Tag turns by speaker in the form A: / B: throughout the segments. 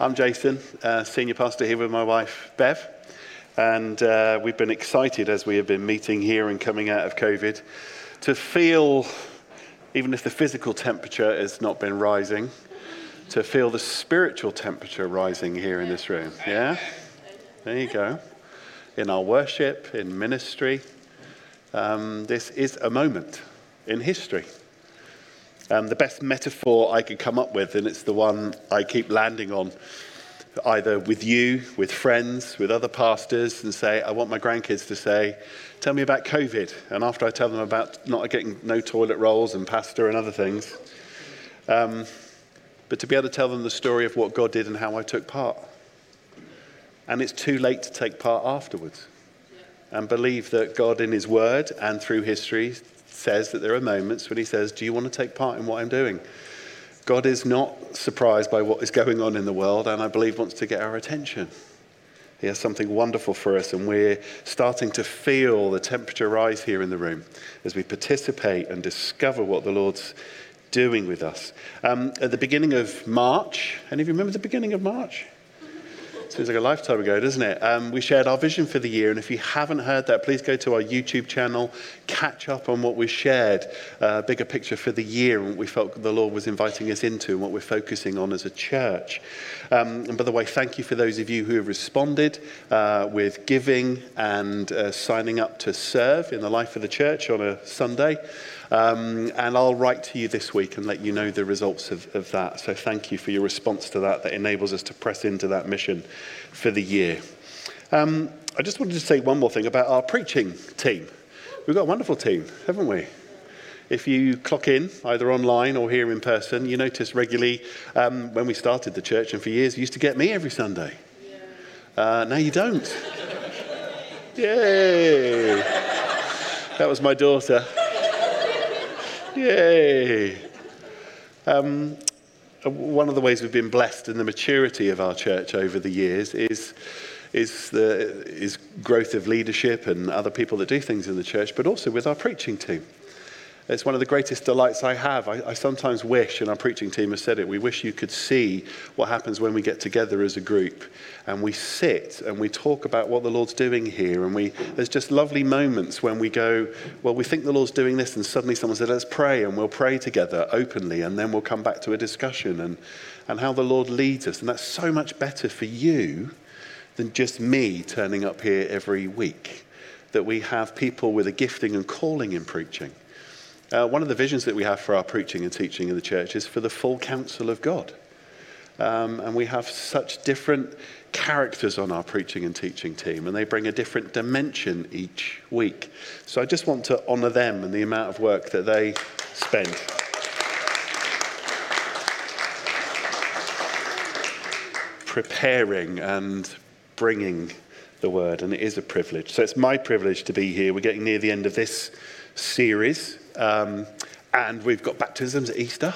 A: I'm Jason, uh, senior pastor here with my wife, Bev. And uh, we've been excited as we have been meeting here and coming out of COVID to feel, even if the physical temperature has not been rising, to feel the spiritual temperature rising here in this room. Yeah? There you go. In our worship, in ministry, um, this is a moment in history. Um, the best metaphor I could come up with, and it's the one I keep landing on, either with you, with friends, with other pastors, and say, I want my grandkids to say, Tell me about COVID. And after I tell them about not getting no toilet rolls and pasta and other things, um, but to be able to tell them the story of what God did and how I took part. And it's too late to take part afterwards. And believe that God, in His Word and through history, says that there are moments when he says, Do you want to take part in what I'm doing? God is not surprised by what is going on in the world, and I believe wants to get our attention. He has something wonderful for us, and we're starting to feel the temperature rise here in the room as we participate and discover what the Lord's doing with us. Um, at the beginning of March, any of you remember the beginning of March? Seems like a lifetime ago, doesn't it? Um, we shared our vision for the year, and if you haven't heard that, please go to our YouTube channel, catch up on what we shared, uh, bigger picture for the year, and what we felt the Lord was inviting us into, and what we're focusing on as a church. Um, and by the way, thank you for those of you who have responded uh, with giving and uh, signing up to serve in the life of the church on a Sunday. Um, and I'll write to you this week and let you know the results of, of that. So thank you for your response to that. That enables us to press into that mission for the year. Um, I just wanted to say one more thing about our preaching team. We've got a wonderful team, haven't we? If you clock in, either online or here in person, you notice regularly um, when we started the church and for years, you used to get me every Sunday. Uh, now you don't. Yay! That was my daughter. Yay! Um, one of the ways we've been blessed in the maturity of our church over the years is, is, the, is growth of leadership and other people that do things in the church, but also with our preaching team. It's one of the greatest delights I have. I, I, sometimes wish, and our preaching team has said it, we wish you could see what happens when we get together as a group and we sit and we talk about what the Lord's doing here. And we, there's just lovely moments when we go, well, we think the Lord's doing this, and suddenly someone says, let's pray, and we'll pray together openly, and then we'll come back to a discussion and, and how the Lord leads us. And that's so much better for you than just me turning up here every week. That we have people with a gifting and calling in preaching uh, one of the visions that we have for our preaching and teaching in the church is for the full counsel of God. Um, and we have such different characters on our preaching and teaching team, and they bring a different dimension each week. So I just want to honour them and the amount of work that they spend. Preparing and bringing the word, and it is a privilege. So it's my privilege to be here. We're getting near the end of this series um, and we've got baptisms at Easter.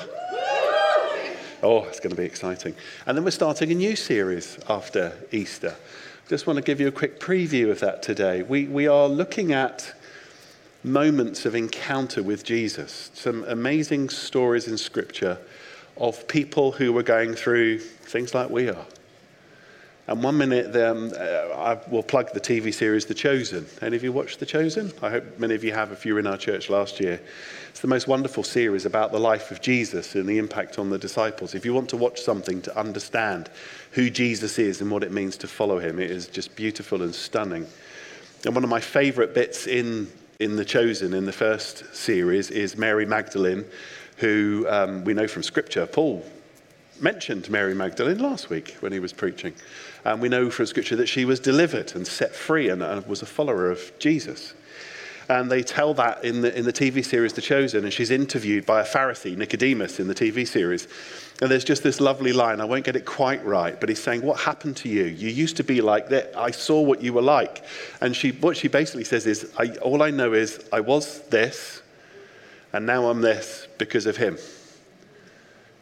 A: Oh, it's going to be exciting. And then we're starting a new series after Easter. Just want to give you a quick preview of that today. We, we are looking at moments of encounter with Jesus, some amazing stories in Scripture of people who were going through things like we are. And one minute, um, uh, I will plug the TV series The Chosen. Any of you watched The Chosen? I hope many of you have if you were in our church last year. It's the most wonderful series about the life of Jesus and the impact on the disciples. If you want to watch something to understand who Jesus is and what it means to follow him, it is just beautiful and stunning. And one of my favorite bits in, in The Chosen, in the first series, is Mary Magdalene, who um, we know from Scripture. Paul mentioned Mary Magdalene last week when he was preaching. And we know from Scripture that she was delivered and set free and, and was a follower of Jesus. And they tell that in the, in the TV series The Chosen, and she's interviewed by a Pharisee, Nicodemus, in the TV series. And there's just this lovely line, I won't get it quite right, but he's saying, What happened to you? You used to be like that. I saw what you were like. And she, what she basically says is, I, All I know is I was this, and now I'm this because of him.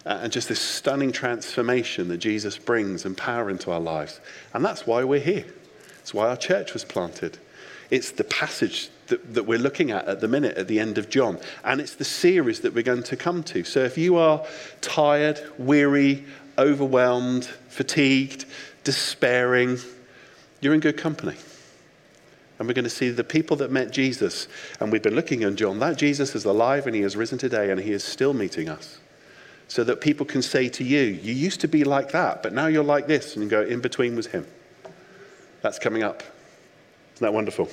A: Uh, and just this stunning transformation that Jesus brings and power into our lives. And that's why we're here. It's why our church was planted. It's the passage that, that, we're looking at at the minute at the end of John. And it's the series that we're going to come to. So if you are tired, weary, overwhelmed, fatigued, despairing, you're in good company. And we're going to see the people that met Jesus. And we've been looking at John. That Jesus is alive and he has risen today and he is still meeting us. So that people can say to you, You used to be like that, but now you're like this. And you go, In between was him. That's coming up. Isn't that wonderful?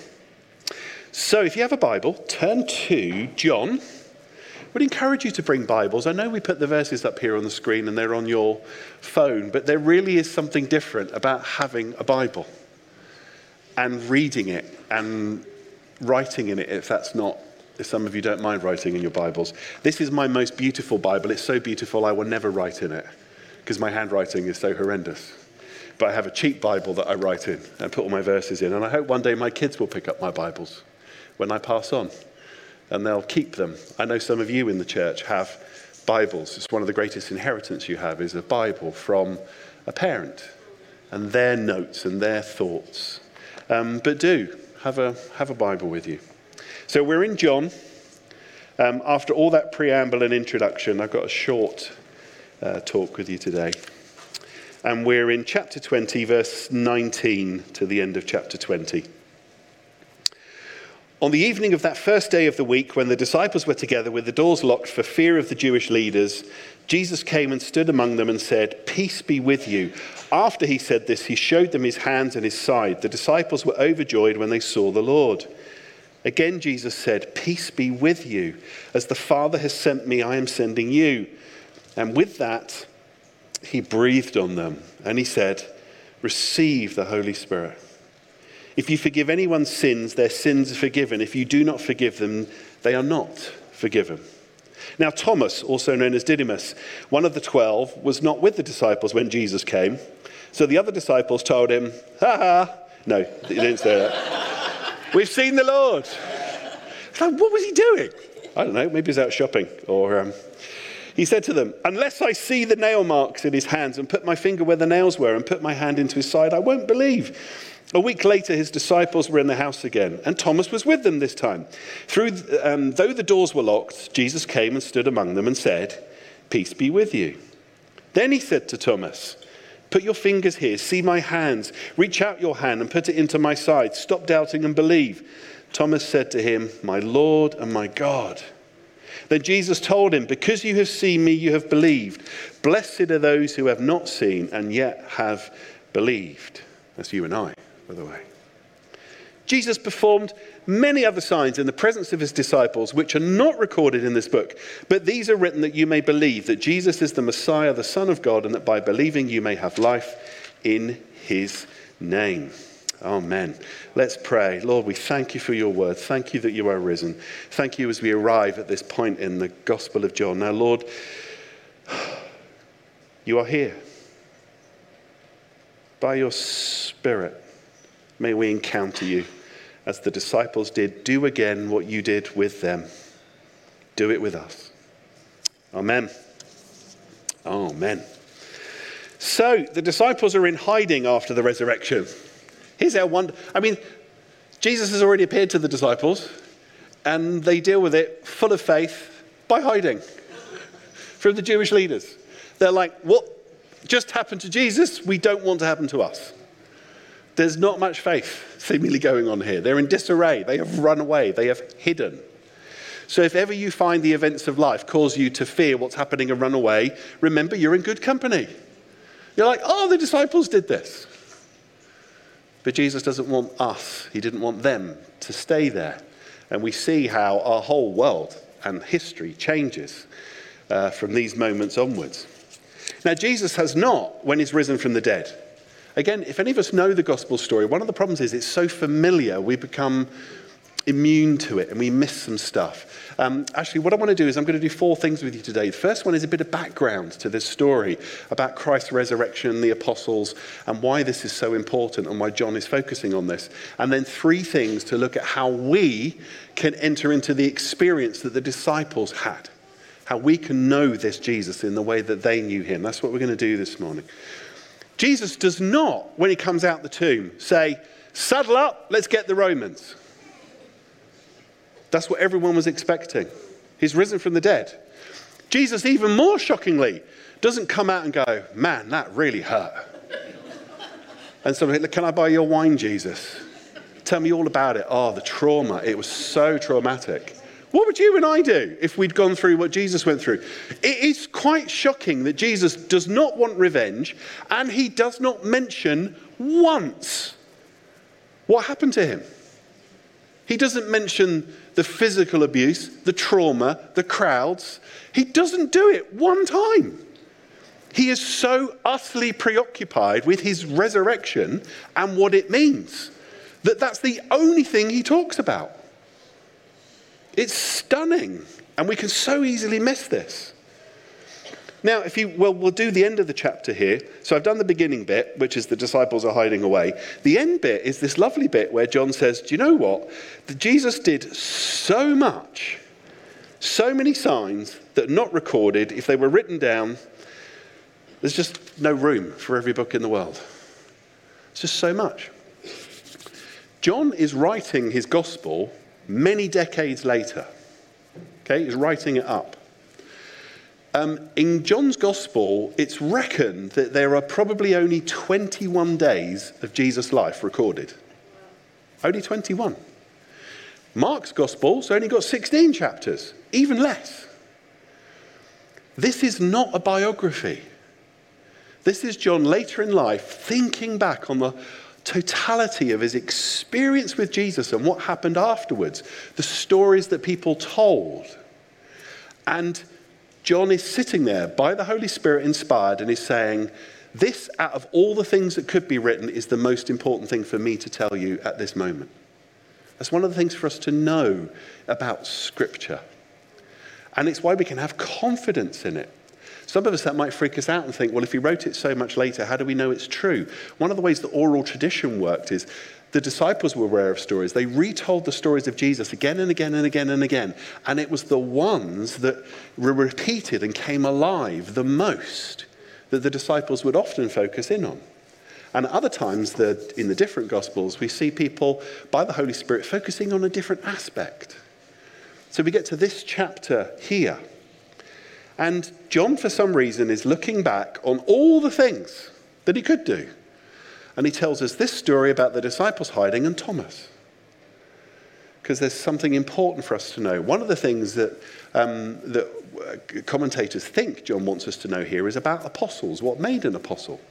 A: So if you have a Bible, turn to John. I would encourage you to bring Bibles. I know we put the verses up here on the screen and they're on your phone, but there really is something different about having a Bible and reading it and writing in it if that's not if some of you don't mind writing in your Bibles. This is my most beautiful Bible. It's so beautiful I will never write in it because my handwriting is so horrendous. But I have a cheap Bible that I write in and put all my verses in. And I hope one day my kids will pick up my Bibles when I pass on and they'll keep them. I know some of you in the church have Bibles. It's one of the greatest inheritance you have is a Bible from a parent and their notes and their thoughts. Um, but do have a, have a Bible with you. So we're in John. Um, after all that preamble and introduction, I've got a short uh, talk with you today. And we're in chapter 20, verse 19 to the end of chapter 20. On the evening of that first day of the week, when the disciples were together with the doors locked for fear of the Jewish leaders, Jesus came and stood among them and said, Peace be with you. After he said this, he showed them his hands and his side. The disciples were overjoyed when they saw the Lord. Again, Jesus said, Peace be with you. As the Father has sent me, I am sending you. And with that, he breathed on them and he said, Receive the Holy Spirit. If you forgive anyone's sins, their sins are forgiven. If you do not forgive them, they are not forgiven. Now, Thomas, also known as Didymus, one of the twelve, was not with the disciples when Jesus came. So the other disciples told him, Ha ha. No, he didn't say that. We've seen the Lord. It's Like, what was he doing? I don't know. Maybe he's out shopping. Or um, he said to them, Unless I see the nail marks in his hands and put my finger where the nails were and put my hand into his side, I won't believe. A week later, his disciples were in the house again, and Thomas was with them this time. Through, um, though the doors were locked, Jesus came and stood among them and said, Peace be with you. Then he said to Thomas, Put your fingers here, see my hands, reach out your hand and put it into my side. Stop doubting and believe. Thomas said to him, My Lord and my God. Then Jesus told him, Because you have seen me, you have believed. Blessed are those who have not seen and yet have believed. That's you and I by the way. Jesus performed many other signs in the presence of his disciples, which are not recorded in this book, but these are written that you may believe that Jesus is the Messiah, the Son of God, and that by believing you may have life in his name. Amen. Let's pray. Lord, we thank you for your word. Thank you that you are risen. Thank you as we arrive at this point in the Gospel of John. Now, Lord, you are here. By your Spirit, May we encounter you as the disciples did. Do again what you did with them. Do it with us. Amen. Amen. So the disciples are in hiding after the resurrection. Here's our wonder. I mean, Jesus has already appeared to the disciples, and they deal with it full of faith by hiding from the Jewish leaders. They're like, what just happened to Jesus? We don't want to happen to us. There's not much faith seemingly going on here. They're in disarray. They have run away. They have hidden. So if ever you find the events of life cause you to fear what's happening and run away, remember you're in good company. You're like, oh, the disciples did this. But Jesus doesn't want us, He didn't want them to stay there. And we see how our whole world and history changes uh, from these moments onwards. Now, Jesus has not, when He's risen from the dead, Again, if any of us know the gospel story, one of the problems is it's so familiar, we become immune to it and we miss some stuff. Um, actually, what I want to do is I'm going to do four things with you today. The first one is a bit of background to this story about Christ's resurrection, the apostles, and why this is so important and why John is focusing on this. And then three things to look at how we can enter into the experience that the disciples had, how we can know this Jesus in the way that they knew him. That's what we're going to do this morning. Jesus does not, when he comes out the tomb, say, Saddle up, let's get the Romans. That's what everyone was expecting. He's risen from the dead. Jesus, even more shockingly, doesn't come out and go, Man, that really hurt. and somebody, Can I buy your wine, Jesus? Tell me all about it. Oh, the trauma. It was so traumatic. What would you and I do if we'd gone through what Jesus went through? It is quite shocking that Jesus does not want revenge and he does not mention once what happened to him. He doesn't mention the physical abuse, the trauma, the crowds. He doesn't do it one time. He is so utterly preoccupied with his resurrection and what it means that that's the only thing he talks about. It's stunning, and we can so easily miss this. Now, if you, well, we'll do the end of the chapter here. So I've done the beginning bit, which is the disciples are hiding away. The end bit is this lovely bit where John says, Do you know what? Jesus did so much, so many signs that not recorded. If they were written down, there's just no room for every book in the world. It's just so much. John is writing his gospel many decades later. Okay, he's writing it up. Um, in John's Gospel, it's reckoned that there are probably only 21 days of Jesus' life recorded. Only 21. Mark's Gospel's only got 16 chapters, even less. This is not a biography. This is John later in life thinking back on the totality of his experience with Jesus and what happened afterwards, the stories that people told. And John is sitting there by the Holy Spirit inspired and is saying, This, out of all the things that could be written, is the most important thing for me to tell you at this moment. That's one of the things for us to know about Scripture. And it's why we can have confidence in it. Some of us that might freak us out and think, well, if he wrote it so much later, how do we know it's true? One of the ways the oral tradition worked is the disciples were aware of stories. They retold the stories of Jesus again and again and again and again. And it was the ones that were repeated and came alive the most that the disciples would often focus in on. And other times, the, in the different Gospels, we see people, by the Holy Spirit, focusing on a different aspect. So we get to this chapter here. And John, for some reason, is looking back on all the things that he could do. And he tells us this story about the disciples hiding and Thomas. Because there's something important for us to know. One of the things that, um, that uh, commentators think John wants us to know here is about apostles, what made an apostle.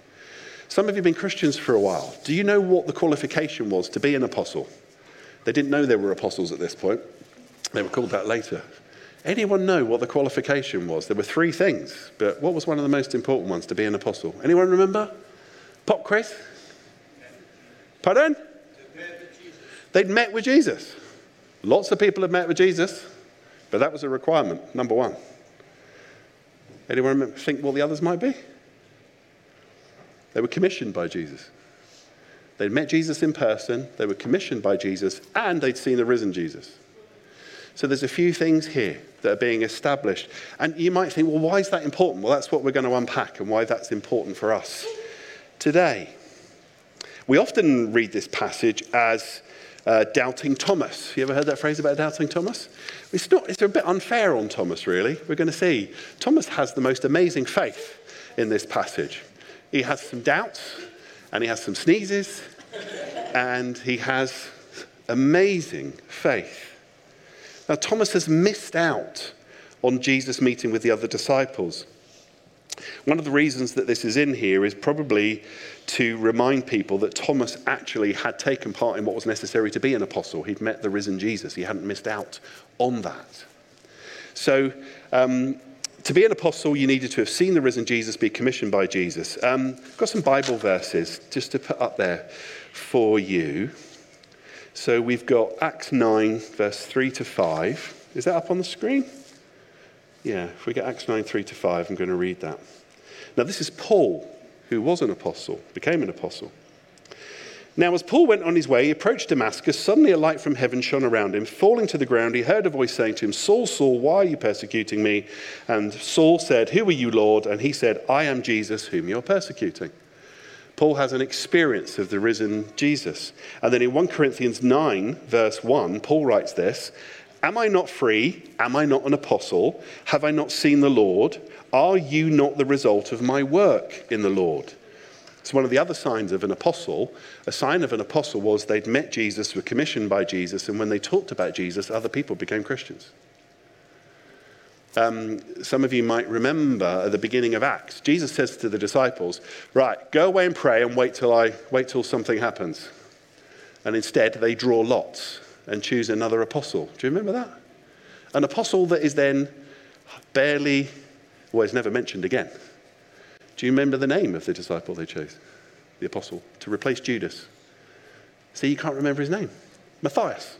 A: Some of you have been Christians for a while. Do you know what the qualification was to be an apostle? They didn't know there were apostles at this point. They were called that later. Anyone know what the qualification was? There were three things, but what was one of the most important ones to be an apostle? Anyone remember? Pop quiz? Pardon? They'd met with Jesus. Lots of people had met with Jesus, but that was a requirement, number one. Anyone think what the others might be? They were commissioned by Jesus. They'd met Jesus in person, they were commissioned by Jesus, and they'd seen the risen Jesus. So there's a few things here that are being established. And you might think, well, why is that important? Well, that's what we're going to unpack and why that's important for us today. We often read this passage as uh, doubting Thomas. You ever heard that phrase about doubting Thomas? It's, not, it's a bit unfair on Thomas, really. We're going to see. Thomas has the most amazing faith in this passage. He has some doubts, and he has some sneezes, and he has amazing faith. Now, Thomas has missed out on Jesus meeting with the other disciples. One of the reasons that this is in here is probably to remind people that Thomas actually had taken part in what was necessary to be an apostle. He'd met the risen Jesus, he hadn't missed out on that. So, um, to be an apostle, you needed to have seen the risen Jesus, be commissioned by Jesus. Um, I've got some Bible verses just to put up there for you. So we've got Acts 9, verse 3 to 5. Is that up on the screen? Yeah, if we get Acts 9, 3 to 5, I'm going to read that. Now, this is Paul, who was an apostle, became an apostle. Now, as Paul went on his way, he approached Damascus. Suddenly, a light from heaven shone around him. Falling to the ground, he heard a voice saying to him, Saul, Saul, why are you persecuting me? And Saul said, Who are you, Lord? And he said, I am Jesus, whom you're persecuting. Paul has an experience of the risen Jesus. And then in 1 Corinthians 9, verse 1, Paul writes this Am I not free? Am I not an apostle? Have I not seen the Lord? Are you not the result of my work in the Lord? It's one of the other signs of an apostle. A sign of an apostle was they'd met Jesus, were commissioned by Jesus, and when they talked about Jesus, other people became Christians. Um, some of you might remember at the beginning of Acts, Jesus says to the disciples, "Right, go away and pray, and wait till I wait till something happens." And instead, they draw lots and choose another apostle. Do you remember that? An apostle that is then barely, well, is never mentioned again. Do you remember the name of the disciple they chose? The apostle, to replace Judas. See, you can't remember his name Matthias.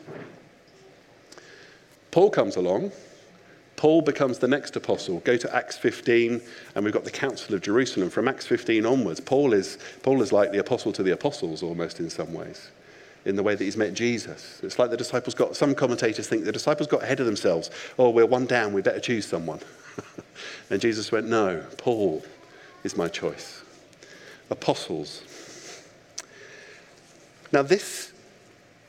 A: Paul comes along. Paul becomes the next apostle. Go to Acts 15, and we've got the Council of Jerusalem. From Acts 15 onwards, Paul is, Paul is like the apostle to the apostles almost in some ways in the way that he's met Jesus. It's like the disciples got, some commentators think the disciples got ahead of themselves. Oh, we're one down, we better choose someone. and Jesus went, No, Paul is my choice. Apostles. Now, this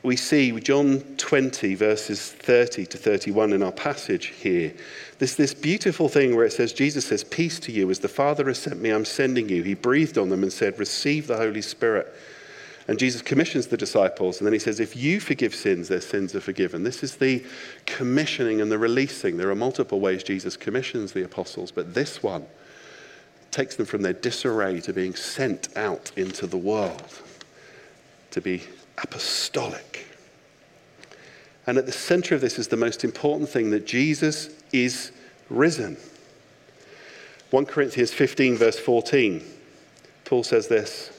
A: we see John 20, verses 30 to 31 in our passage here. There's this beautiful thing where it says, Jesus says, Peace to you, as the Father has sent me, I'm sending you. He breathed on them and said, Receive the Holy Spirit. And Jesus commissions the disciples, and then he says, If you forgive sins, their sins are forgiven. This is the commissioning and the releasing. There are multiple ways Jesus commissions the apostles, but this one takes them from their disarray to being sent out into the world, to be apostolic. And at the center of this is the most important thing that Jesus is risen. 1 Corinthians 15, verse 14, Paul says this.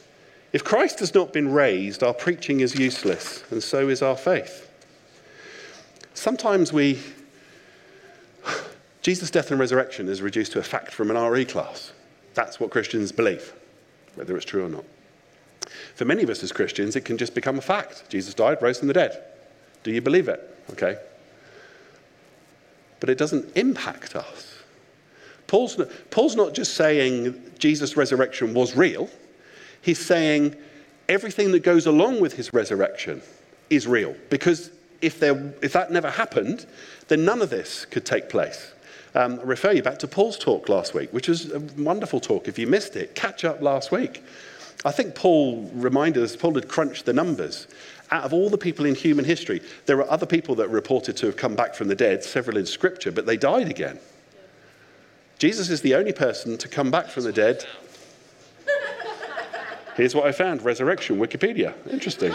A: If Christ has not been raised, our preaching is useless, and so is our faith. Sometimes we, Jesus' death and resurrection is reduced to a fact from an RE class. That's what Christians believe, whether it's true or not. For many of us as Christians, it can just become a fact. Jesus died, rose from the dead. Do you believe it? Okay. But it doesn't impact us. Paul's not, Paul's not just saying Jesus' resurrection was real. He's saying everything that goes along with his resurrection is real. Because if, there, if that never happened, then none of this could take place. Um, I refer you back to Paul's talk last week, which was a wonderful talk. If you missed it, catch up last week. I think Paul reminded us, Paul had crunched the numbers. Out of all the people in human history, there are other people that are reported to have come back from the dead, several in Scripture, but they died again. Jesus is the only person to come back from the dead Here's what I found resurrection, Wikipedia. Interesting.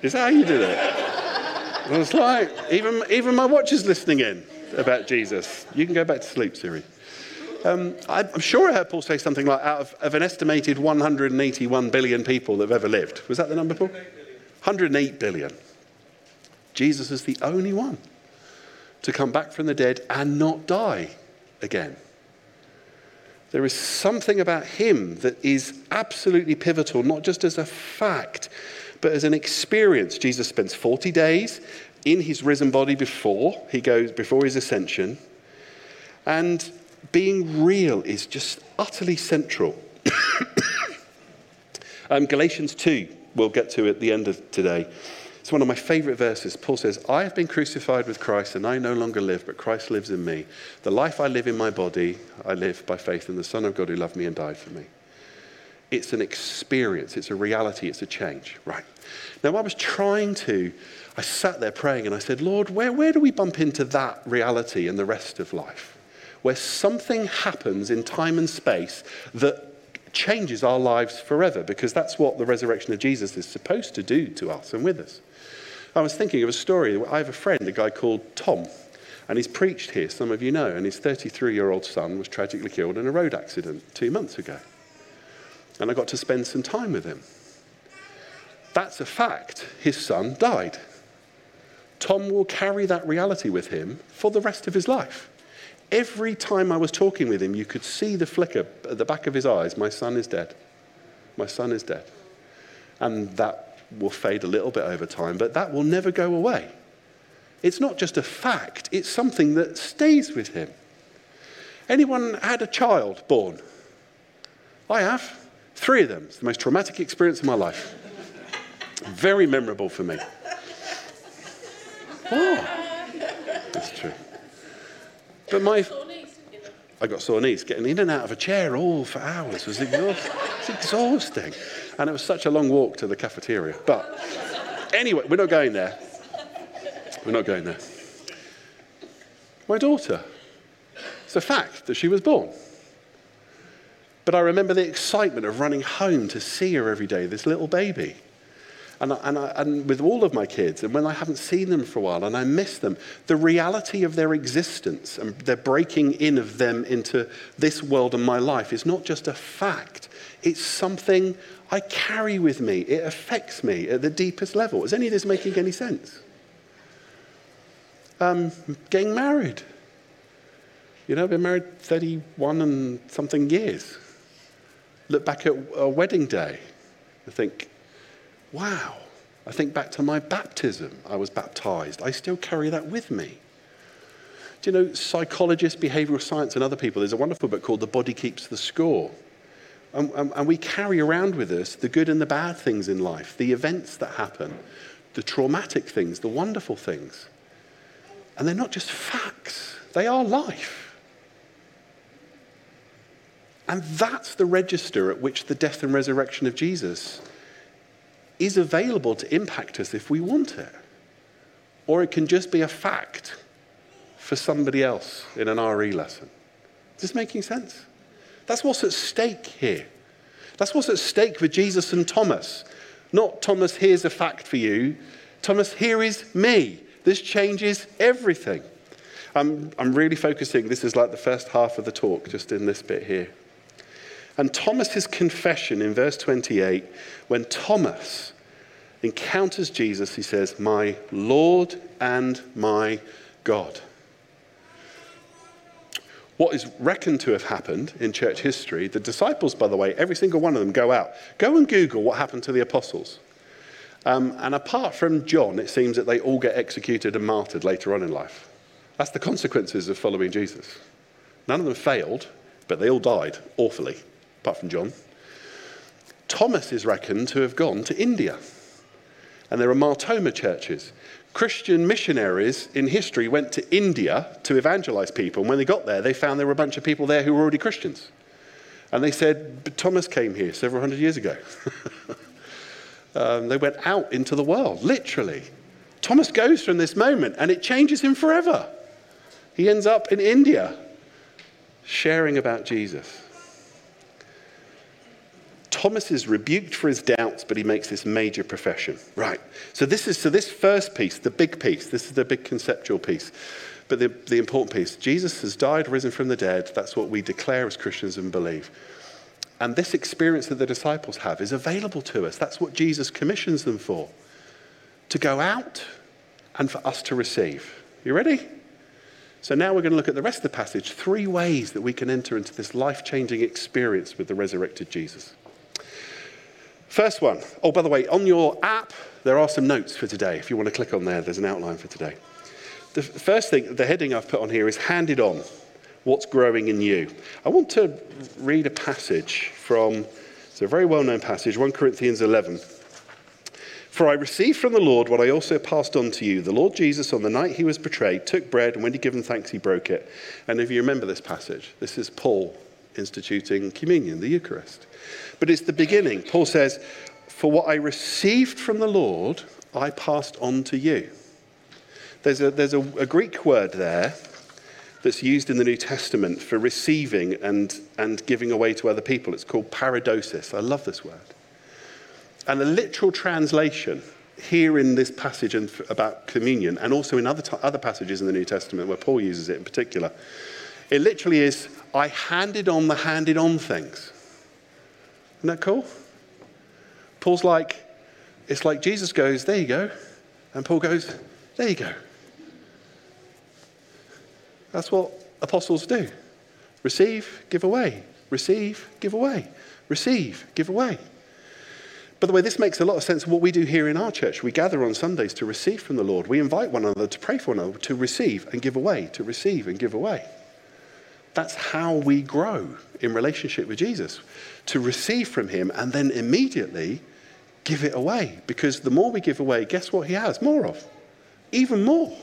A: Is that how you did it? I was like, even, even my watch is listening in about Jesus. You can go back to sleep, Siri. Um, I'm sure I heard Paul say something like out of, of, an estimated 181 billion people that have ever lived. Was that the number, Paul? 108 billion. Jesus is the only one to come back from the dead and not die again. There is something about him that is absolutely pivotal, not just as a fact, but as an experience. Jesus spends 40 days in his risen body before he goes before his ascension. And being real is just utterly central. um, Galatians 2, we'll get to at the end of today. It's one of my favorite verses. Paul says, I have been crucified with Christ, and I no longer live, but Christ lives in me. The life I live in my body, I live by faith in the Son of God who loved me and died for me. It's an experience, it's a reality, it's a change. Right. Now, I was trying to, I sat there praying and I said, Lord, where, where do we bump into that reality in the rest of life? Where something happens in time and space that changes our lives forever, because that's what the resurrection of Jesus is supposed to do to us and with us. I was thinking of a story. I have a friend, a guy called Tom, and he's preached here, some of you know, and his 33 year old son was tragically killed in a road accident two months ago. And I got to spend some time with him. That's a fact. His son died. Tom will carry that reality with him for the rest of his life. Every time I was talking with him, you could see the flicker at the back of his eyes my son is dead. My son is dead. And that will fade a little bit over time, but that will never go away. It's not just a fact, it's something that stays with him. Anyone had a child born? I have. Three of them. It's the most traumatic experience of my life. Very memorable for me. Oh. But my, I got sore knees. Getting in and out of a chair all for hours was exhausting. It's exhausting. And it was such a long walk to the cafeteria. But anyway, we're not going there. We're not going there. My daughter. It's a fact that she was born. But I remember the excitement of running home to see her every day, this little baby. And, I, and, I, and, with all of my kids, and when I haven't seen them for a while and I miss them, the reality of their existence and their breaking in of them into this world and my life is not just a fact, it's something I carry with me. It affects me at the deepest level. Is any of this making any sense? Um, getting married. You know, I've been married 31 and something years look back at a wedding day and think, wow, I think back to my baptism. I was baptized. I still carry that with me. Do you know, psychologists, behavioral science, and other people, there's a wonderful book called The Body Keeps the Score. And, and, and we carry around with us the good and the bad things in life, the events that happen, the traumatic things, the wonderful things. And they're not just facts, they are life. And that's the register at which the death and resurrection of Jesus is available to impact us if we want it. Or it can just be a fact for somebody else in an RE lesson. Is this making sense? That's what's at stake here. That's what's at stake with Jesus and Thomas. Not Thomas, here's a fact for you. Thomas, here is me. This changes everything. I'm, I'm really focusing, this is like the first half of the talk, just in this bit here. And Thomas's confession in verse 28, when Thomas encounters Jesus, he says, My Lord and my God. What is reckoned to have happened in church history, the disciples, by the way, every single one of them go out. Go and Google what happened to the apostles. Um, and apart from John, it seems that they all get executed and martyred later on in life. That's the consequences of following Jesus. None of them failed, but they all died awfully apart from John. Thomas is reckoned to have gone to India. And there are Mar Thoma churches. Christian missionaries in history went to India to evangelize people. And when they got there, they found there were a bunch of people there who were already Christians. And they said, Thomas came here several hundred years ago. um, they went out into the world, literally. Thomas goes from this moment and it changes him forever. He ends up in India sharing about Jesus. Thomas is rebuked for his doubts, but he makes this major profession. Right. So this is so this first piece, the big piece, this is the big conceptual piece. But the, the important piece, Jesus has died, risen from the dead. That's what we declare as Christians and believe. And this experience that the disciples have is available to us. That's what Jesus commissions them for. To go out and for us to receive. You ready? So now we're going to look at the rest of the passage, three ways that we can enter into this life-changing experience with the resurrected Jesus. First one. Oh, by the way, on your app, there are some notes for today. If you want to click on there, there's an outline for today. The first thing, the heading I've put on here is handed on. What's growing in you? I want to read a passage from, it's a very well known passage, 1 Corinthians 11. For I received from the Lord what I also passed on to you. The Lord Jesus, on the night he was betrayed, took bread, and when he'd given thanks, he broke it. And if you remember this passage, this is Paul instituting communion, the Eucharist. But it's the beginning. Paul says, For what I received from the Lord, I passed on to you. There's a, there's a, a Greek word there that's used in the New Testament for receiving and, and giving away to other people. It's called paradosis. I love this word. And the literal translation here in this passage about communion, and also in other, other passages in the New Testament where Paul uses it in particular, it literally is I handed on the handed on things. Isn't that cool? Paul's like, it's like Jesus goes, there you go. And Paul goes, there you go. That's what apostles do receive, give away, receive, give away, receive, give away. By the way, this makes a lot of sense of what we do here in our church. We gather on Sundays to receive from the Lord. We invite one another to pray for one another, to receive and give away, to receive and give away. That's how we grow in relationship with Jesus to receive from Him and then immediately give it away. Because the more we give away, guess what He has? More of. even more.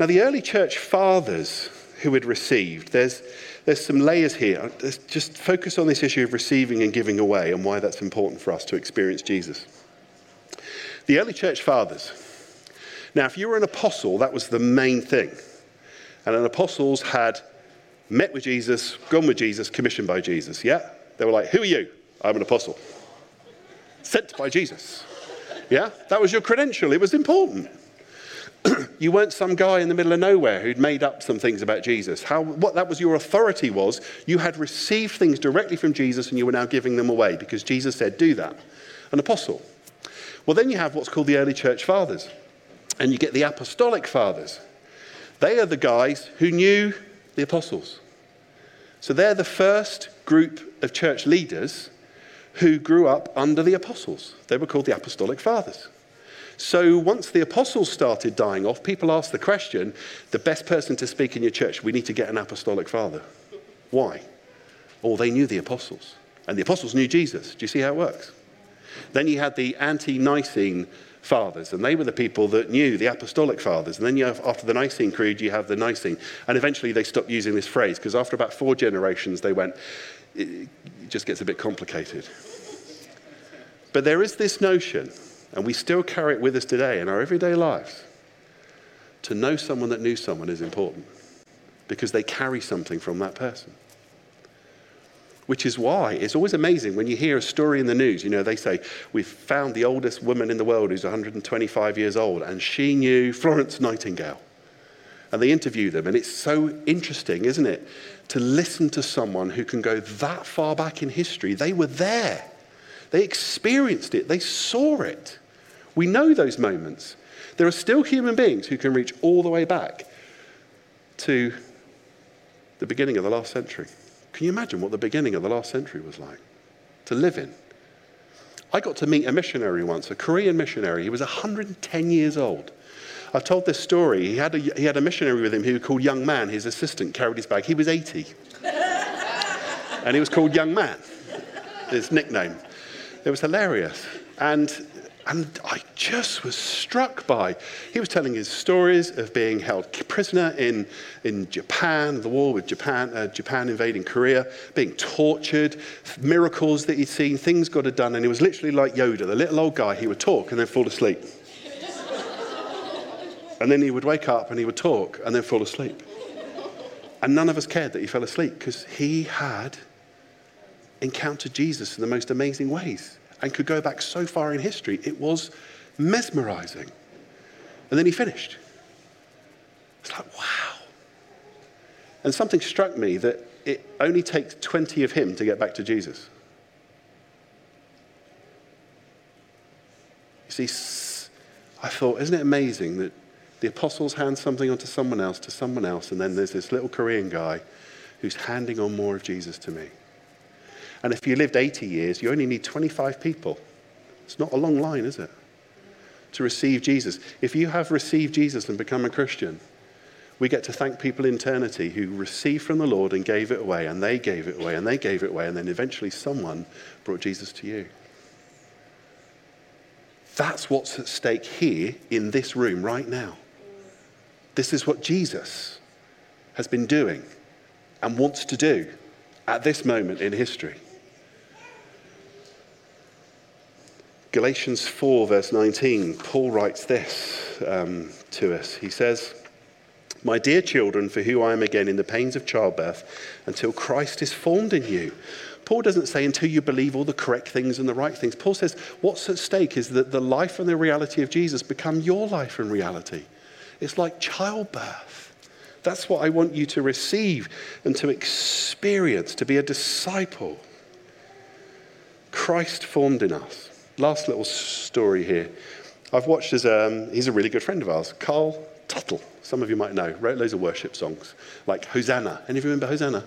A: Now, the early church fathers who had received, there's, there's some layers here. Let's just focus on this issue of receiving and giving away and why that's important for us to experience Jesus. The early church fathers. Now, if you were an apostle, that was the main thing. And an apostles had met with Jesus, gone with Jesus, commissioned by Jesus. Yeah? They were like, Who are you? I'm an apostle. Sent by Jesus. Yeah? That was your credential. It was important. you weren't some guy in the middle of nowhere who'd made up some things about Jesus. How, what that was your authority was you had received things directly from Jesus and you were now giving them away because Jesus said, do that. An apostle. Well, then you have what's called the early church fathers, and you get the apostolic fathers. They are the guys who knew the apostles. So they're the first group of church leaders who grew up under the apostles. They were called the apostolic fathers. So once the apostles started dying off, people asked the question the best person to speak in your church, we need to get an apostolic father. Why? Well, they knew the apostles, and the apostles knew Jesus. Do you see how it works? Then you had the ante Nicene fathers, and they were the people that knew the apostolic fathers. And then you have, after the Nicene Creed, you have the Nicene. And eventually they stopped using this phrase because after about four generations, they went, it just gets a bit complicated. But there is this notion and we still carry it with us today in our everyday lives. To know someone that knew someone is important because they carry something from that person. Which is why it's always amazing when you hear a story in the news. You know, they say, We've found the oldest woman in the world who's 125 years old, and she knew Florence Nightingale. And they interview them, and it's so interesting, isn't it? To listen to someone who can go that far back in history. They were there, they experienced it, they saw it. We know those moments. There are still human beings who can reach all the way back to the beginning of the last century. Can you imagine what the beginning of the last century was like to live in? I got to meet a missionary once, a Korean missionary. He was 110 years old. I've told this story. He had, a, he had a missionary with him who called Young Man. His assistant carried his bag. He was 80. and he was called Young Man, his nickname. It was hilarious. And and I just was struck by, he was telling his stories of being held prisoner in, in Japan, the war with Japan, uh, Japan invading Korea, being tortured, miracles that he'd seen, things God had done. And he was literally like Yoda, the little old guy. He would talk and then fall asleep. and then he would wake up and he would talk and then fall asleep. And none of us cared that he fell asleep because he had encountered Jesus in the most amazing ways and could go back so far in history. It was mesmerizing. And then he finished. It's like, wow. And something struck me that it only takes 20 of him to get back to Jesus. You see, I thought, isn't it amazing that the apostles hand something on to someone else, to someone else, and then there's this little Korean guy who's handing on more of Jesus to me. And if you lived 80 years, you only need 25 people. It's not a long line, is it? To receive Jesus. If you have received Jesus and become a Christian, we get to thank people in eternity who received from the Lord and gave it away, and they gave it away, and they gave it away, and then eventually someone brought Jesus to you. That's what's at stake here in this room right now. This is what Jesus has been doing and wants to do at this moment in history. Galatians 4, verse 19, Paul writes this um, to us. He says, My dear children, for who I am again in the pains of childbirth, until Christ is formed in you. Paul doesn't say until you believe all the correct things and the right things. Paul says what's at stake is that the life and the reality of Jesus become your life and reality. It's like childbirth. That's what I want you to receive and to experience, to be a disciple. Christ formed in us last little story here. I've watched as um, he's a really good friend of ours, Carl Tuttle. Some of you might know. Wrote loads of worship songs like Hosanna. Any of you remember Hosanna?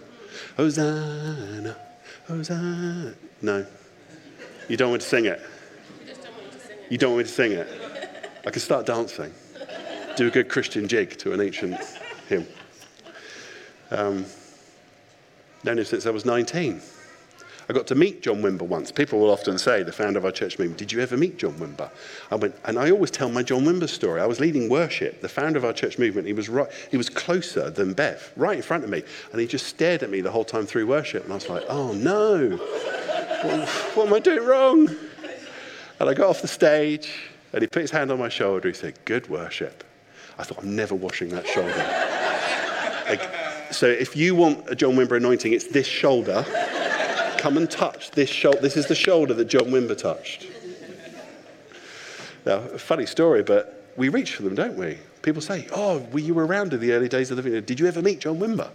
A: Hosanna, Hosanna. No, you don't want me to sing it. You don't want me to sing it. I can start dancing. Do a good Christian jig to an ancient hymn. Um, known him since I was 19. I got to meet John Wimber once. People will often say, the founder of our church movement, Did you ever meet John Wimber? I went, and I always tell my John Wimber story. I was leading worship. The founder of our church movement, he was, right, he was closer than Bev, right in front of me. And he just stared at me the whole time through worship. And I was like, Oh no, what, what am I doing wrong? And I got off the stage, and he put his hand on my shoulder. He said, Good worship. I thought, I'm never washing that shoulder. like, so if you want a John Wimber anointing, it's this shoulder come and touch this shoulder. This is the shoulder that John Wimber touched. Now, funny story, but we reach for them, don't we? People say, Oh, well, you were around in the early days of the Vineyard. Did you ever meet John Wimber?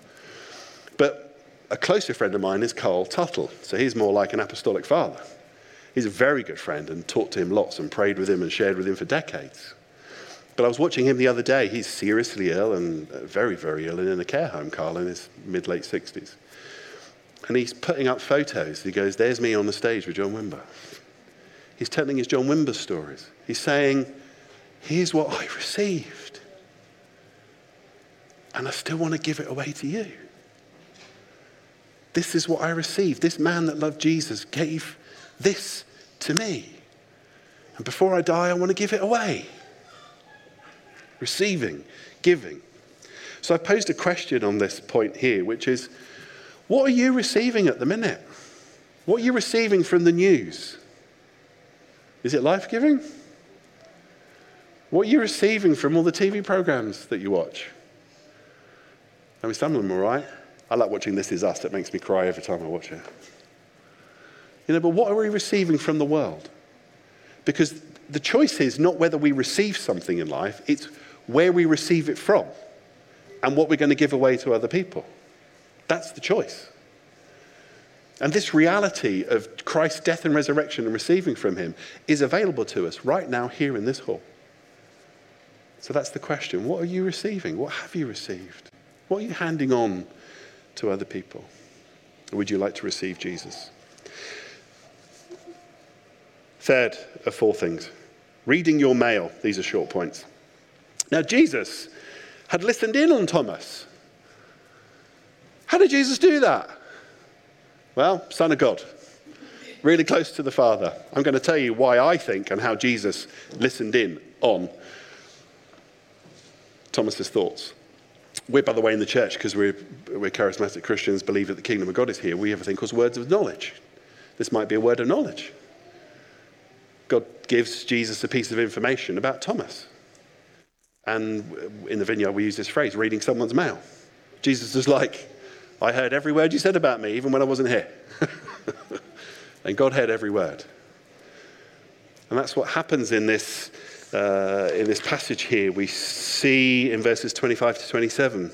A: But a closer friend of mine is Carl Tuttle. So he's more like an apostolic father. He's a very good friend and talked to him lots and prayed with him and shared with him for decades. But I was watching him the other day. He's seriously ill and uh, very, very ill and in a care home, Carl, in his mid late 60s. And he's putting up photos. He goes, There's me on the stage with John Wimber. He's telling his John Wimber stories. He's saying, Here's what I received. And I still want to give it away to you. This is what I received. This man that loved Jesus gave this to me. And before I die, I want to give it away. Receiving, giving. So I posed a question on this point here, which is what are you receiving at the minute? What are you receiving from the news? Is it life giving? What are you receiving from all the TV programs that you watch? I mean, some of them are right. I like watching This Is Us. It makes me cry every time I watch it. You know, but what are we receiving from the world? Because the choice is not whether we receive something in life, it's where we receive it from and what we're going to give away to other people. That's the choice. And this reality of Christ's death and resurrection and receiving from him is available to us right now here in this hall. So that's the question. What are you receiving? What have you received? What are you handing on to other people? Or would you like to receive Jesus? Third of four things reading your mail. These are short points. Now, Jesus had listened in on Thomas. How did Jesus do that? Well, Son of God, really close to the Father. I'm going to tell you why I think and how Jesus listened in on Thomas's thoughts. We're, by the way, in the church, because we're, we're charismatic Christians, believe that the kingdom of God is here. We have a thing called words of knowledge. This might be a word of knowledge. God gives Jesus a piece of information about Thomas. And in the vineyard, we use this phrase reading someone's mail. Jesus is like, I heard every word you said about me, even when I wasn't here. and God heard every word. And that's what happens in this, uh, in this passage here. We see in verses 25 to 27.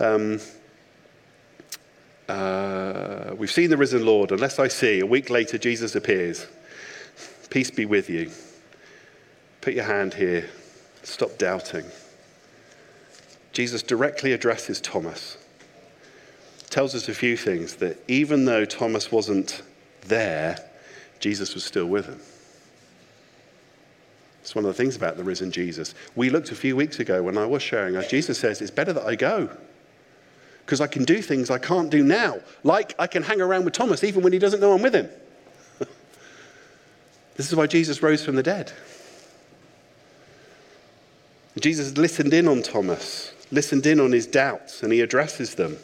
A: Um, uh, we've seen the risen Lord. Unless I see, a week later, Jesus appears. Peace be with you. Put your hand here. Stop doubting. Jesus directly addresses Thomas tells us a few things that even though Thomas wasn't there, Jesus was still with him. It's one of the things about the risen Jesus. We looked a few weeks ago when I was sharing, Jesus says, it's better that I go because I can do things I can't do now. Like I can hang around with Thomas even when he doesn't know I'm with him. this is why Jesus rose from the dead. Jesus listened in on Thomas, listened in on his doubts, and he addresses them.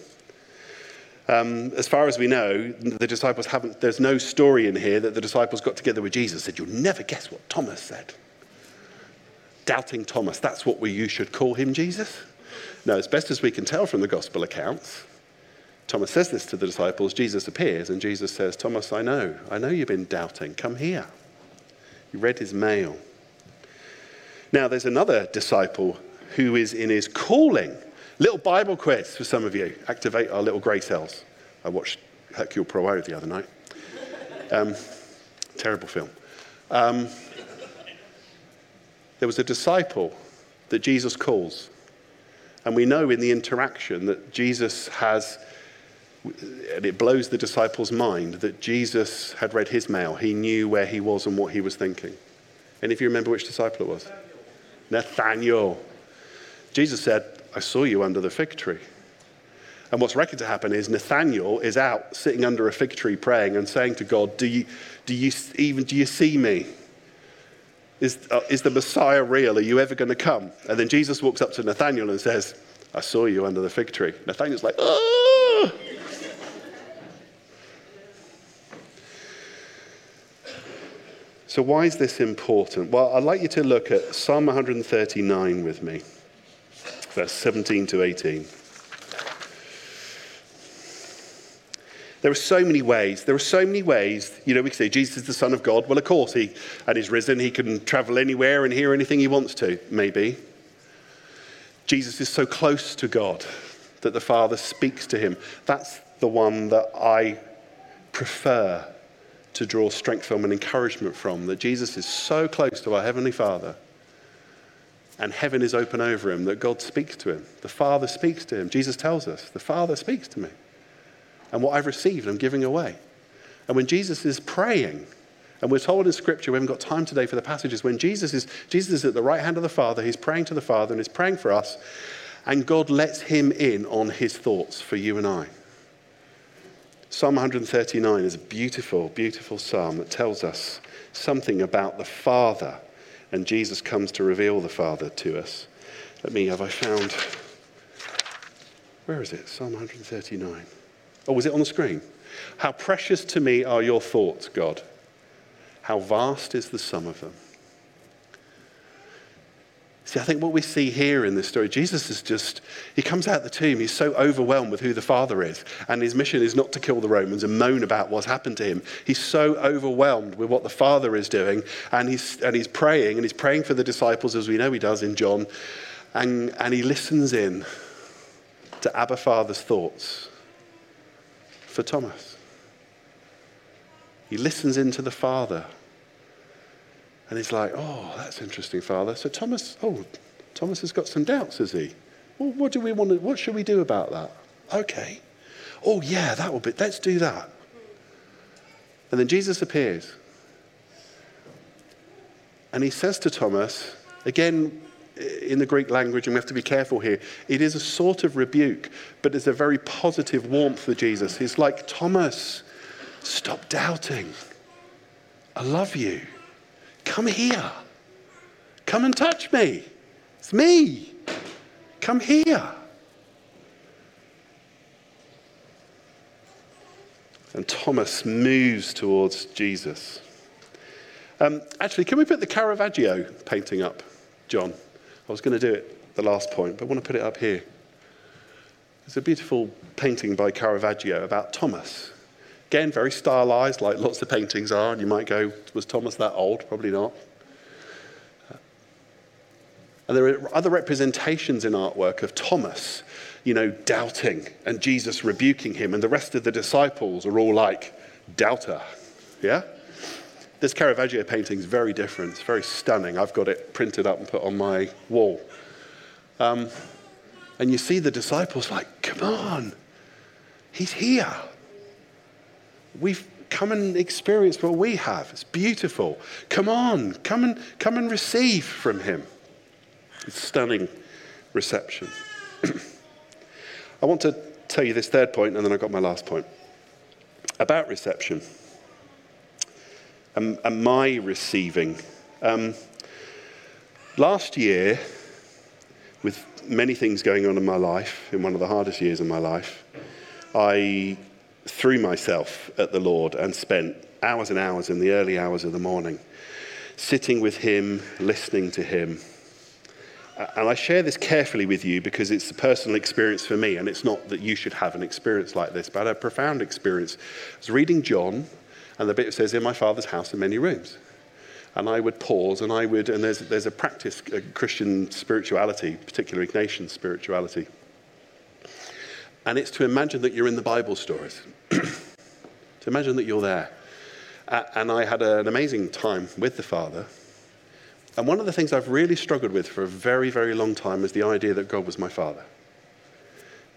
A: Um, as far as we know, the disciples haven't, there's no story in here that the disciples got together with Jesus said, You'll never guess what Thomas said. Doubting Thomas, that's what we, you should call him, Jesus? No, as best as we can tell from the gospel accounts, Thomas says this to the disciples. Jesus appears, and Jesus says, Thomas, I know. I know you've been doubting. Come here. You read his mail. Now, there's another disciple who is in his calling Little Bible quiz for some of you. Activate our little grey cells. I watched Hercule Poirot the other night. Um, terrible film. Um, there was a disciple that Jesus calls. And we know in the interaction that Jesus has, and it blows the disciples' mind that Jesus had read his mail. He knew where he was and what he was thinking. And if you remember which disciple it was? Nathaniel. Jesus said, I saw you under the fig tree. And what's reckoned to happen is Nathaniel is out sitting under a fig tree praying and saying to God, Do you, do you even do you see me? Is, uh, is the Messiah real? Are you ever going to come? And then Jesus walks up to Nathaniel and says, I saw you under the fig tree. Nathaniel's like, oh! So, why is this important? Well, I'd like you to look at Psalm 139 with me, verse 17 to 18. There are so many ways. There are so many ways. You know, we can say Jesus is the Son of God. Well, of course, he and he's risen. He can travel anywhere and hear anything he wants to, maybe. Jesus is so close to God that the Father speaks to him. That's the one that I prefer to draw strength from and encouragement from. That Jesus is so close to our Heavenly Father and heaven is open over him that God speaks to him. The Father speaks to him. Jesus tells us, The Father speaks to me and what I've received, I'm giving away. And when Jesus is praying, and we're told in Scripture, we haven't got time today for the passages, when Jesus is, Jesus is at the right hand of the Father, he's praying to the Father and he's praying for us, and God lets him in on his thoughts for you and I. Psalm 139 is a beautiful, beautiful psalm that tells us something about the Father, and Jesus comes to reveal the Father to us. Let me, have I found, where is it? Psalm 139. Or was it on the screen? How precious to me are your thoughts, God. How vast is the sum of them. See, I think what we see here in this story, Jesus is just, he comes out the tomb, he's so overwhelmed with who the Father is, and his mission is not to kill the Romans and moan about what's happened to him. He's so overwhelmed with what the Father is doing, and he's, and he's praying, and he's praying for the disciples, as we know he does in John, and, and he listens in to Abba Father's thoughts for Thomas. He listens into the Father. And he's like, oh, that's interesting, Father. So Thomas, oh, Thomas has got some doubts, has he? Well, what do we want to, what should we do about that? Okay. Oh, yeah, that will be, let's do that. And then Jesus appears. And he says to Thomas, again, in the Greek language, and we have to be careful here, it is a sort of rebuke, but it's a very positive warmth for Jesus. He's like, Thomas, stop doubting. I love you. Come here. Come and touch me. It's me. Come here. And Thomas moves towards Jesus. Um, actually, can we put the Caravaggio painting up, John? I was going to do it the last point, but I want to put it up here. There's a beautiful painting by Caravaggio about Thomas. Again, very stylized, like lots of paintings are, and you might go, was Thomas that old? Probably not. And there are other representations in artwork of Thomas, you know, doubting and Jesus rebuking him, and the rest of the disciples are all like, doubter. Yeah? This Caravaggio painting is very different. It's very stunning. I've got it printed up and put on my wall. Um, and you see the disciples like, come on, he's here. We've come and experienced what we have. It's beautiful. Come on, come and come and receive from him. It's stunning reception. I want to tell you this third point, and then I've got my last point about reception and, and my receiving. Um, last year, with many things going on in my life, in one of the hardest years of my life, I threw myself at the Lord and spent hours and hours in the early hours of the morning, sitting with Him, listening to Him. And I share this carefully with you because it's a personal experience for me, and it's not that you should have an experience like this, but I a profound experience. I was reading John, and the bit says, In my father's house are many rooms. And I would pause and I would, and there's, there's a practice, a Christian spirituality, particularly Ignatian spirituality. And it's to imagine that you're in the Bible stories, to imagine that you're there. And I had an amazing time with the Father. And one of the things I've really struggled with for a very, very long time is the idea that God was my Father.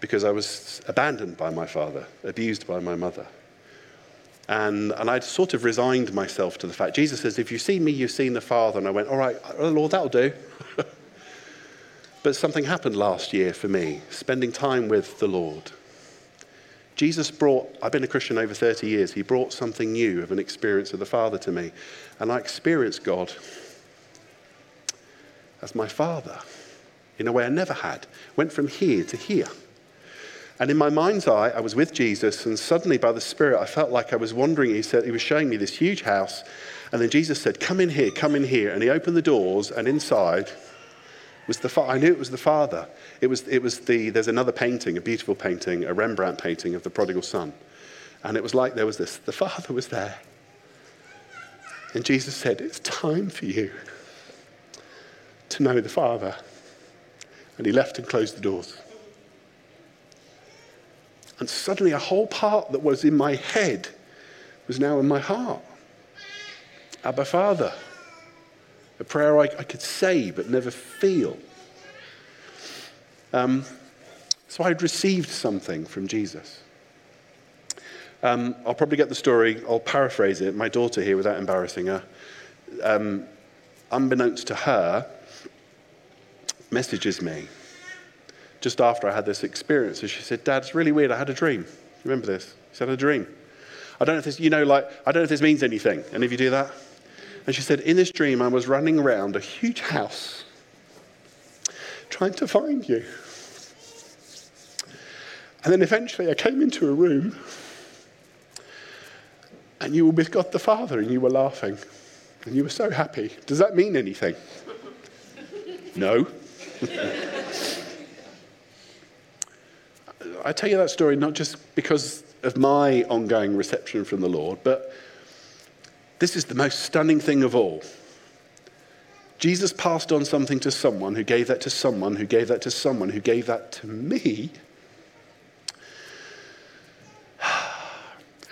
A: Because I was abandoned by my father, abused by my mother. And, and I'd sort of resigned myself to the fact. Jesus says, If you've seen me, you've seen the Father. And I went, All right, oh, Lord, that'll do. but something happened last year for me, spending time with the Lord. Jesus brought, I've been a Christian over 30 years, he brought something new of an experience of the Father to me. And I experienced God as my Father in a way I never had. Went from here to here. And in my mind's eye, I was with Jesus, and suddenly by the Spirit, I felt like I was wandering. He said, He was showing me this huge house. And then Jesus said, Come in here, come in here. And he opened the doors, and inside was the I knew it was the Father. It was, it was the, there's another painting, a beautiful painting, a Rembrandt painting of the prodigal son. And it was like there was this, the Father was there. And Jesus said, It's time for you to know the Father. And he left and closed the doors. And suddenly, a whole part that was in my head was now in my heart. Abba, Father. A prayer I, I could say but never feel. Um, so I'd received something from Jesus. Um, I'll probably get the story, I'll paraphrase it. My daughter here, without embarrassing her, um, unbeknownst to her, messages me just after I had this experience. And she said, Dad, it's really weird. I had a dream. Remember this? She said, I had a dream. I don't know if this, you know, like, I don't know if this means anything. Any of you do that? And she said, In this dream, I was running around a huge house trying to find you. And then eventually I came into a room and you were with God the Father and you were laughing and you were so happy. Does that mean anything? no. I tell you that story not just because of my ongoing reception from the Lord, but this is the most stunning thing of all. Jesus passed on something to someone who gave that to someone who gave that to someone who gave that to me.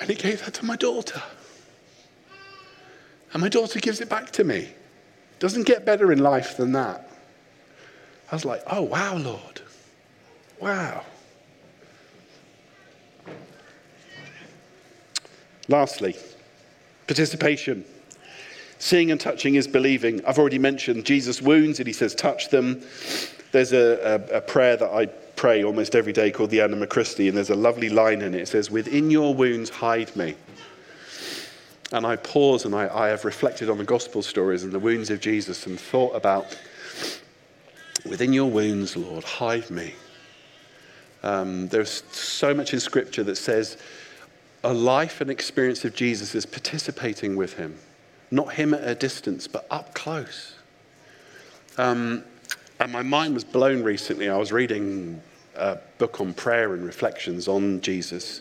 A: And he gave that to my daughter. And my daughter gives it back to me. Doesn't get better in life than that. I was like, oh, wow, Lord. Wow. Lastly, participation. Seeing and touching is believing. I've already mentioned Jesus' wounds, and he says, touch them. There's a, a, a prayer that I pray almost every day called the Anima Christi, and there's a lovely line in it. It says, Within your wounds, hide me. And I pause and I, I have reflected on the gospel stories and the wounds of Jesus and thought about, Within your wounds, Lord, hide me. Um, there's so much in Scripture that says a life and experience of Jesus is participating with him, not him at a distance, but up close. Um, and my mind was blown recently. I was reading a book on prayer and reflections on Jesus.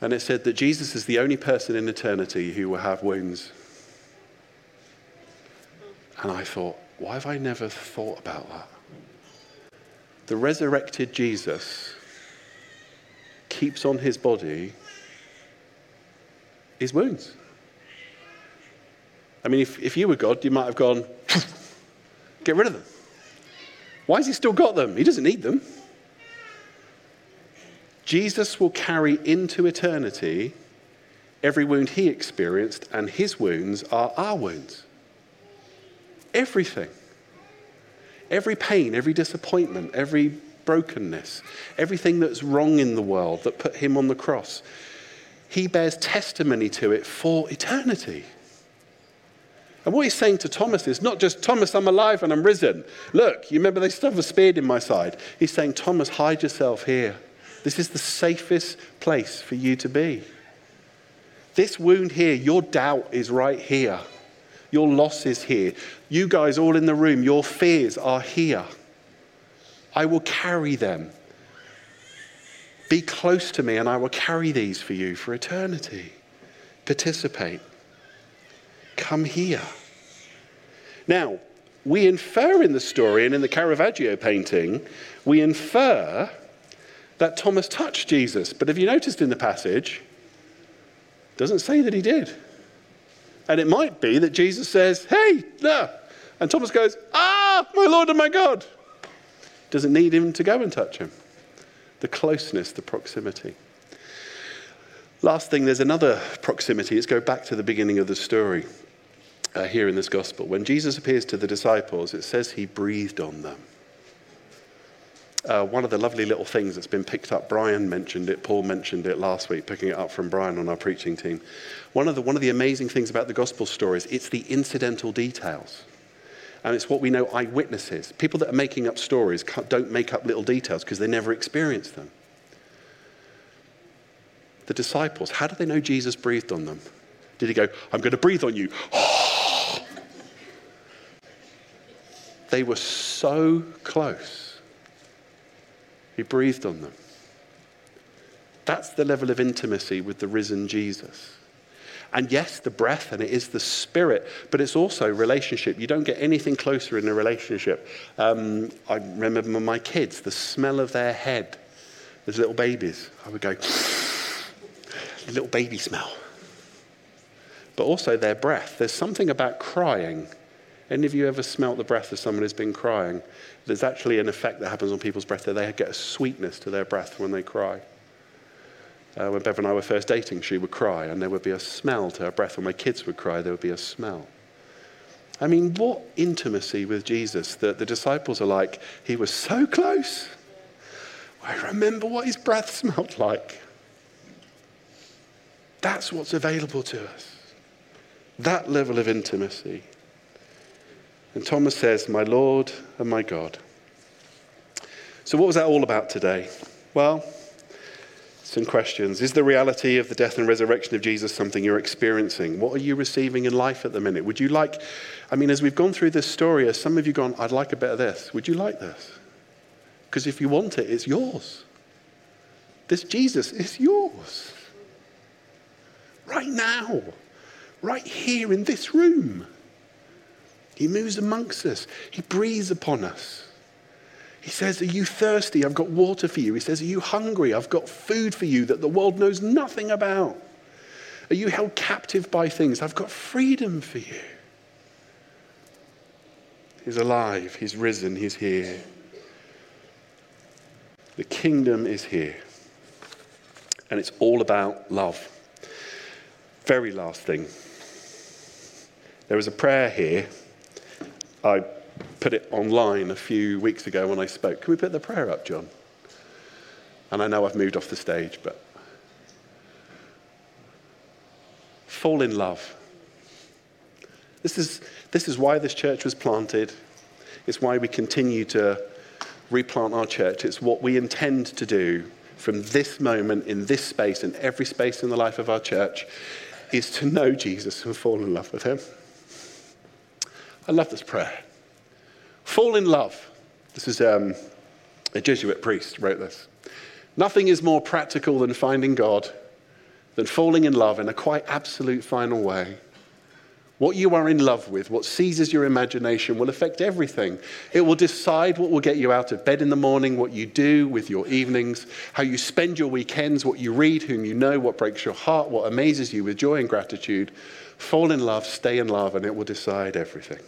A: And it said that Jesus is the only person in eternity who will have wounds. And I thought, why have I never thought about that? The resurrected Jesus keeps on his body his wounds. I mean, if, if you were God, you might have gone, get rid of them. Why has he still got them? He doesn't need them. Jesus will carry into eternity every wound he experienced, and his wounds are our wounds. Everything. Every pain, every disappointment, every brokenness, everything that's wrong in the world that put him on the cross he bears testimony to it for eternity. And what he's saying to Thomas is not just, Thomas, I'm alive and I'm risen. Look, you remember they still have a spear in my side. He's saying, Thomas, hide yourself here. This is the safest place for you to be. This wound here, your doubt is right here. Your loss is here. You guys all in the room, your fears are here. I will carry them. Be close to me, and I will carry these for you for eternity. Participate. Come here. Now, we infer in the story and in the Caravaggio painting, we infer that Thomas touched Jesus. But have you noticed in the passage, doesn't say that he did. And it might be that Jesus says, Hey, there. And Thomas goes, Ah, my Lord and my God. Doesn't need him to go and touch him the closeness, the proximity. Last thing, there's another proximity. Let's go back to the beginning of the story uh, here in this gospel. When Jesus appears to the disciples, it says he breathed on them. uh, one of the lovely little things that's been picked up, Brian mentioned it, Paul mentioned it last week, picking it up from Brian on our preaching team. One of the, one of the amazing things about the gospel stories, it's the incidental details. And it's what we know eyewitnesses. People that are making up stories don't make up little details because they never experienced them. The disciples, how do they know Jesus breathed on them? Did he go, I'm going to breathe on you? they were so close. He breathed on them. That's the level of intimacy with the risen Jesus. And yes, the breath and it is the spirit, but it's also relationship. You don't get anything closer in a relationship. Um, I remember my kids, the smell of their head as little babies. I would go, little baby smell. But also their breath. There's something about crying. Any of you ever smelt the breath of someone who's been crying? There's actually an effect that happens on people's breath that they get a sweetness to their breath when they cry. Uh, when Bev and I were first dating, she would cry and there would be a smell to her breath. When my kids would cry, there would be a smell. I mean, what intimacy with Jesus that the disciples are like, he was so close. I remember what his breath smelled like. That's what's available to us. That level of intimacy. And Thomas says, My Lord and my God. So, what was that all about today? Well, some questions. Is the reality of the death and resurrection of Jesus something you're experiencing? What are you receiving in life at the minute? Would you like, I mean, as we've gone through this story, as some of you gone, I'd like a bit of this. Would you like this? Because if you want it, it's yours. This Jesus is yours. Right now, right here in this room. He moves amongst us, He breathes upon us. He says, Are you thirsty? I've got water for you. He says, Are you hungry? I've got food for you that the world knows nothing about. Are you held captive by things? I've got freedom for you. He's alive, He's risen, He's here. The kingdom is here. And it's all about love. Very last thing. There is a prayer here. I put it online a few weeks ago when I spoke. Can we put the prayer up, John? And I know I've moved off the stage, but fall in love. This is, this is why this church was planted. It's why we continue to replant our church. It's what we intend to do from this moment in this space and every space in the life of our church is to know Jesus and fall in love with him. I love this prayer. Fall in love. This is um, a Jesuit priest wrote this. Nothing is more practical than finding God, than falling in love in a quite absolute final way. What you are in love with, what seizes your imagination, will affect everything. It will decide what will get you out of bed in the morning, what you do with your evenings, how you spend your weekends, what you read, whom you know, what breaks your heart, what amazes you with joy and gratitude. Fall in love, stay in love, and it will decide everything.